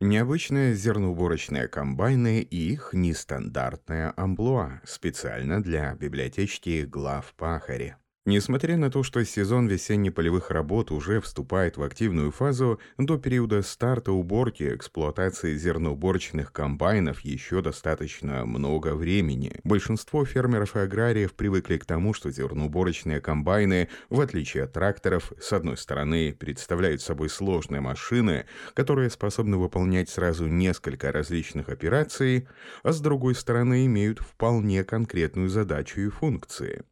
Необычные зерноуборочные комбайны и их нестандартная амплуа специально для библиотечки глав Пахари. Несмотря на то, что сезон весенне-полевых работ уже вступает в активную фазу, до периода старта уборки эксплуатации зерноуборочных комбайнов еще достаточно много времени. Большинство фермеров и аграриев привыкли к тому, что зерноуборочные комбайны, в отличие от тракторов, с одной стороны, представляют собой сложные машины, которые способны выполнять сразу несколько различных операций, а с другой стороны имеют вполне конкретную задачу и функции.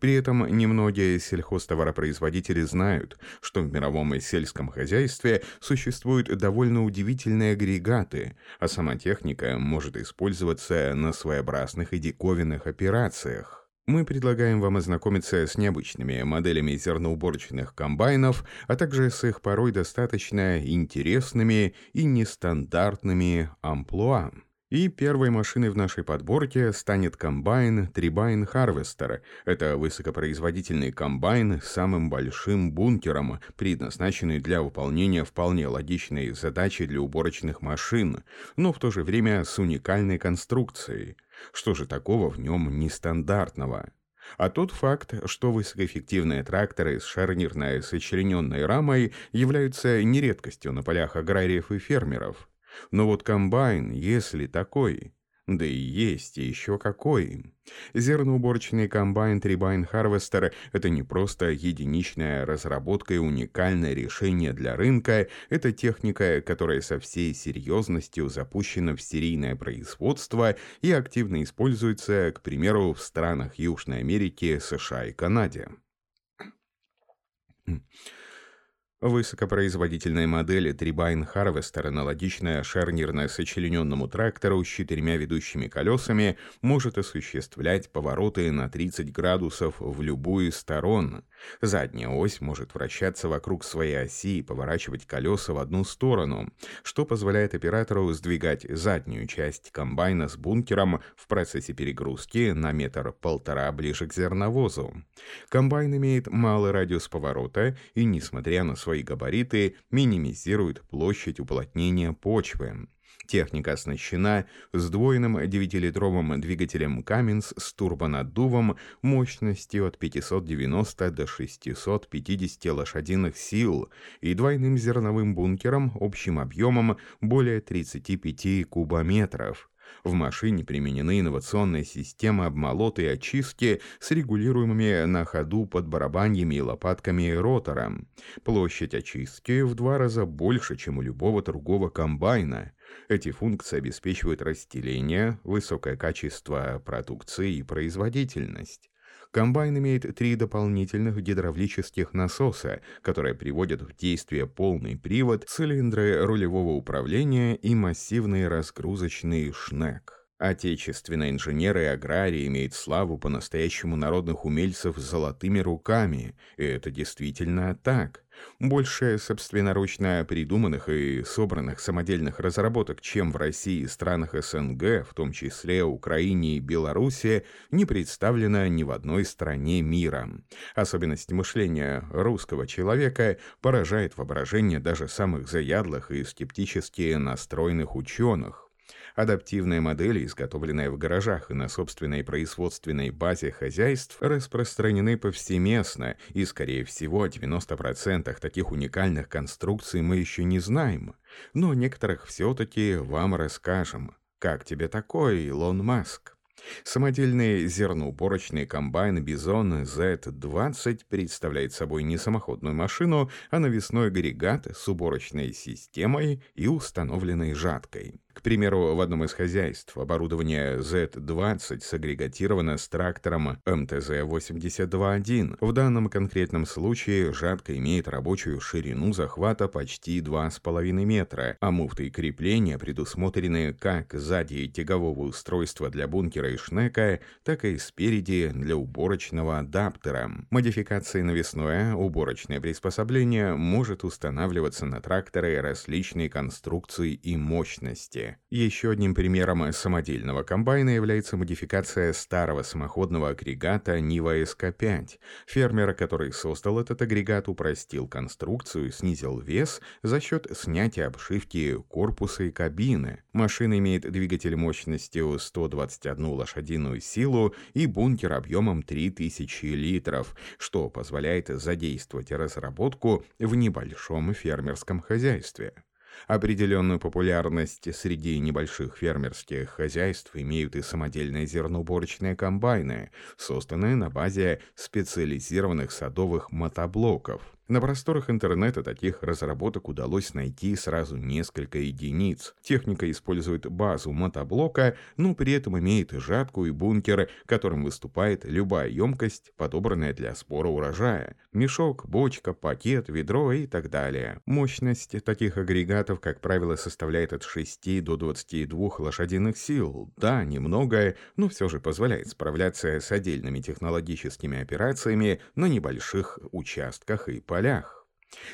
При этом немногие сельхозтоваропроизводители знают, что в мировом и сельском хозяйстве существуют довольно удивительные агрегаты, а сама техника может использоваться на своеобразных и диковинных операциях. Мы предлагаем вам ознакомиться с необычными моделями зерноуборочных комбайнов, а также с их порой достаточно интересными и нестандартными амплуа. И первой машиной в нашей подборке станет комбайн Tribine Harvester. Это высокопроизводительный комбайн с самым большим бункером, предназначенный для выполнения вполне логичной задачи для уборочных машин, но в то же время с уникальной конструкцией. Что же такого в нем нестандартного? А тот факт, что высокоэффективные тракторы с шарнирной сочлененной рамой являются нередкостью на полях аграриев и фермеров – но вот комбайн, если такой, да и есть еще какой. Зерноуборочный комбайн Трибайн Harvester – это не просто единичная разработка и уникальное решение для рынка, это техника, которая со всей серьезностью запущена в серийное производство и активно используется, к примеру, в странах Южной Америки, США и Канаде. Высокопроизводительная модель Tribine Harvester, аналогичная шарнирно-сочлененному трактору с четырьмя ведущими колесами, может осуществлять повороты на 30 градусов в любую сторону. Задняя ось может вращаться вокруг своей оси и поворачивать колеса в одну сторону, что позволяет оператору сдвигать заднюю часть комбайна с бункером в процессе перегрузки на метр-полтора ближе к зерновозу. Комбайн имеет малый радиус поворота и, несмотря на свои габариты минимизирует площадь уплотнения почвы. Техника оснащена сдвоенным 9-литровым двигателем Cummins с турбонаддувом мощностью от 590 до 650 лошадиных сил и двойным зерновым бункером общим объемом более 35 кубометров. В машине применены инновационные системы обмолота и очистки с регулируемыми на ходу под барабаньями и лопатками ротора. Площадь очистки в два раза больше, чем у любого другого комбайна. Эти функции обеспечивают расстеление, высокое качество продукции и производительность. Комбайн имеет три дополнительных гидравлических насоса, которые приводят в действие полный привод, цилиндры рулевого управления и массивный разгрузочный шнек. Отечественные инженеры и аграрии имеют славу по-настоящему народных умельцев с золотыми руками, и это действительно так. Больше собственноручно придуманных и собранных самодельных разработок, чем в России и странах СНГ, в том числе Украине и Беларуси, не представлено ни в одной стране мира. Особенность мышления русского человека поражает воображение даже самых заядлых и скептически настроенных ученых. Адаптивные модели, изготовленные в гаражах и на собственной производственной базе хозяйств, распространены повсеместно, и, скорее всего, о 90% таких уникальных конструкций мы еще не знаем. Но некоторых все-таки вам расскажем. Как тебе такое, Илон Маск? Самодельный зерноуборочный комбайн Бизон Z20 представляет собой не самоходную машину, а навесной агрегат с уборочной системой и установленной жаткой. К примеру, в одном из хозяйств оборудование Z20 сагрегатировано с трактором МТЗ-82.1. В данном конкретном случае жатка имеет рабочую ширину захвата почти 2,5 метра, а муфты и крепления предусмотрены как сзади тягового устройства для бункера и шнека, так и спереди для уборочного адаптера. Модификация навесное уборочное приспособление может устанавливаться на тракторы различной конструкции и мощности. Техники. Еще одним примером самодельного комбайна является модификация старого самоходного агрегата Нива СК-5. Фермер, который создал этот агрегат, упростил конструкцию, снизил вес за счет снятия обшивки корпуса и кабины. Машина имеет двигатель мощностью 121 лошадиную силу и бункер объемом 3000 литров, что позволяет задействовать разработку в небольшом фермерском хозяйстве. Определенную популярность среди небольших фермерских хозяйств имеют и самодельные зерноуборочные комбайны, созданные на базе специализированных садовых мотоблоков. На просторах интернета таких разработок удалось найти сразу несколько единиц. Техника использует базу мотоблока, но при этом имеет жатку и бункер, которым выступает любая емкость, подобранная для сбора урожая. Мешок, бочка, пакет, ведро и так далее. Мощность таких агрегатов, как правило, составляет от 6 до 22 лошадиных сил. Да, немного, но все же позволяет справляться с отдельными технологическими операциями на небольших участках и полях.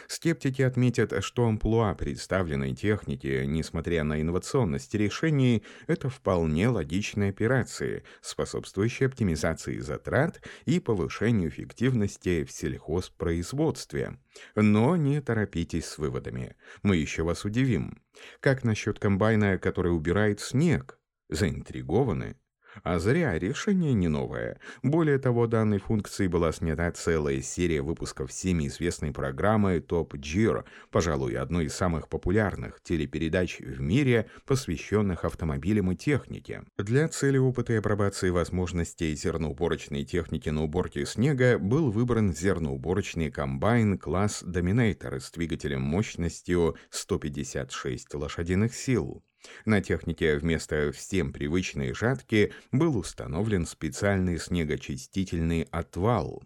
Скептики отметят, что амплуа представленной техники, несмотря на инновационность решений, это вполне логичные операции, способствующие оптимизации затрат и повышению эффективности в сельхозпроизводстве. Но не торопитесь с выводами. Мы еще вас удивим. Как насчет комбайна, который убирает снег? Заинтригованы? А зря, решение не новое. Более того, данной функции была снята целая серия выпусков всеми известной программы Top Gear, пожалуй, одной из самых популярных телепередач в мире, посвященных автомобилям и технике. Для цели опыта и апробации возможностей зерноуборочной техники на уборке снега был выбран зерноуборочный комбайн класс Dominator с двигателем мощностью 156 лошадиных сил. На технике вместо всем привычной жатки был установлен специальный снегочистительный отвал.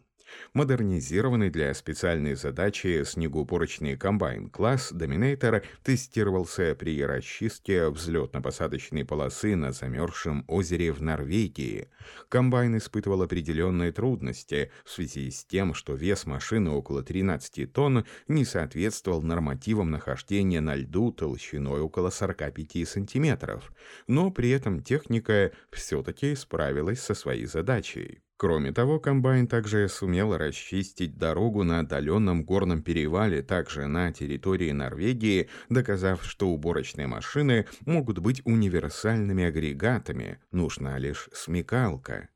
Модернизированный для специальной задачи снегоупорочный комбайн класс Dominator тестировался при расчистке взлетно-посадочной полосы на замерзшем озере в Норвегии. Комбайн испытывал определенные трудности в связи с тем, что вес машины около 13 тонн не соответствовал нормативам нахождения на льду толщиной около 45 сантиметров, но при этом техника все-таки справилась со своей задачей. Кроме того, комбайн также сумел расчистить дорогу на отдаленном горном перевале, также на территории Норвегии, доказав, что уборочные машины могут быть универсальными агрегатами, нужна лишь смекалка.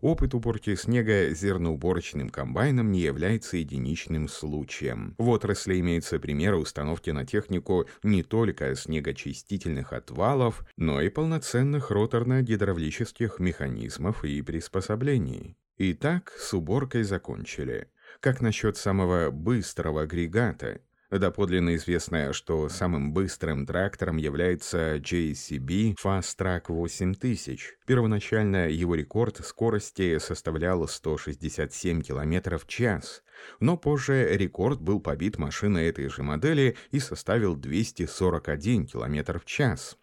Опыт уборки снега зерноуборочным комбайном не является единичным случаем. В отрасли имеются примеры установки на технику не только снегочистительных отвалов, но и полноценных роторно-гидравлических механизмов и приспособлений. Итак, с уборкой закончили. Как насчет самого быстрого агрегата? Доподлинно известно, что самым быстрым трактором является JCB Fast Track 8000. Первоначально его рекорд скорости составлял 167 км в час, но позже рекорд был побит машиной этой же модели и составил 241 км в час.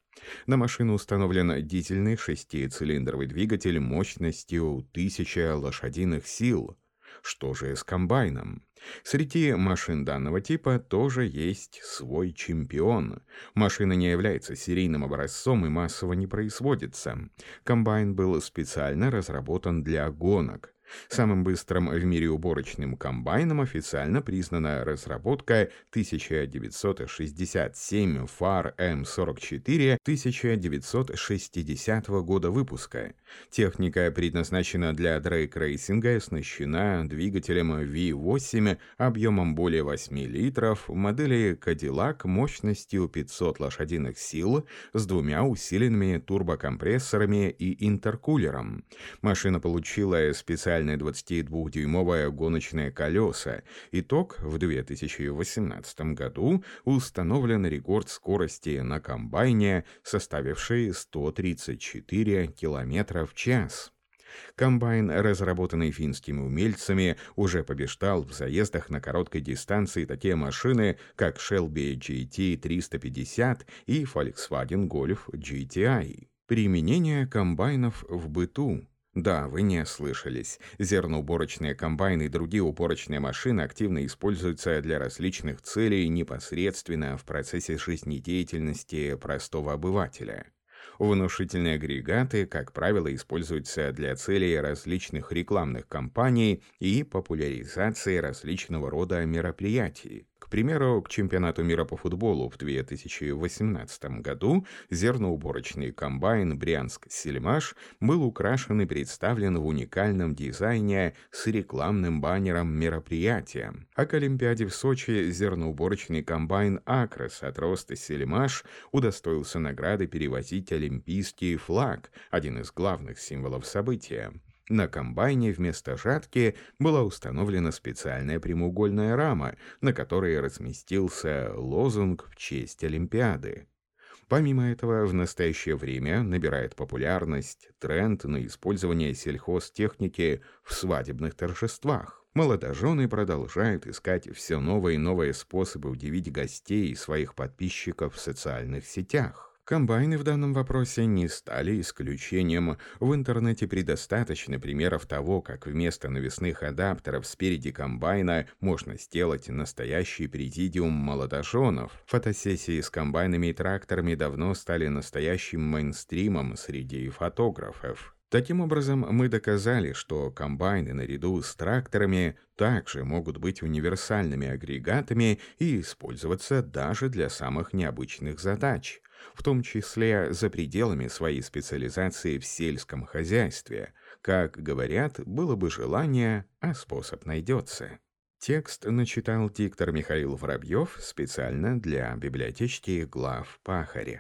На машину установлен дизельный шестицилиндровый двигатель мощностью 1000 лошадиных сил. Что же с комбайном? Среди машин данного типа тоже есть свой чемпион. Машина не является серийным образцом и массово не производится. Комбайн был специально разработан для гонок. Самым быстрым в мире уборочным комбайном официально признана разработка 1967 FAR M44 1960 года выпуска. Техника предназначена для дрейк-рейсинга оснащена двигателем V8 объемом более 8 литров, модели Cadillac мощностью 500 лошадиных сил с двумя усиленными турбокомпрессорами и интеркулером. Машина получила специальный специальные 22-дюймовые гоночные колеса. Итог в 2018 году установлен рекорд скорости на комбайне, составивший 134 км в час. Комбайн, разработанный финскими умельцами, уже побеждал в заездах на короткой дистанции такие машины, как Shelby GT350 и Volkswagen Golf GTI. Применение комбайнов в быту. Да, вы не ослышались. Зерноуборочные комбайны и другие уборочные машины активно используются для различных целей непосредственно в процессе жизнедеятельности простого обывателя. Внушительные агрегаты, как правило, используются для целей различных рекламных кампаний и популяризации различного рода мероприятий. К примеру, к чемпионату мира по футболу в 2018 году зерноуборочный комбайн «Брянск-Сельмаш» был украшен и представлен в уникальном дизайне с рекламным баннером мероприятия. А к Олимпиаде в Сочи зерноуборочный комбайн «Акрос» от роста «Сельмаш» удостоился награды перевозить олимпийский флаг, один из главных символов события. На комбайне вместо жатки была установлена специальная прямоугольная рама, на которой разместился лозунг в честь Олимпиады. Помимо этого, в настоящее время набирает популярность тренд на использование сельхозтехники в свадебных торжествах. Молодожены продолжают искать все новые и новые способы удивить гостей и своих подписчиков в социальных сетях. Комбайны в данном вопросе не стали исключением. В интернете предостаточно примеров того, как вместо навесных адаптеров спереди комбайна можно сделать настоящий президиум молодоженов. Фотосессии с комбайнами и тракторами давно стали настоящим мейнстримом среди фотографов. Таким образом, мы доказали, что комбайны наряду с тракторами также могут быть универсальными агрегатами и использоваться даже для самых необычных задач в том числе за пределами своей специализации в сельском хозяйстве. Как говорят, было бы желание, а способ найдется. Текст начитал диктор Михаил Воробьев специально для библиотечки глав Пахаря.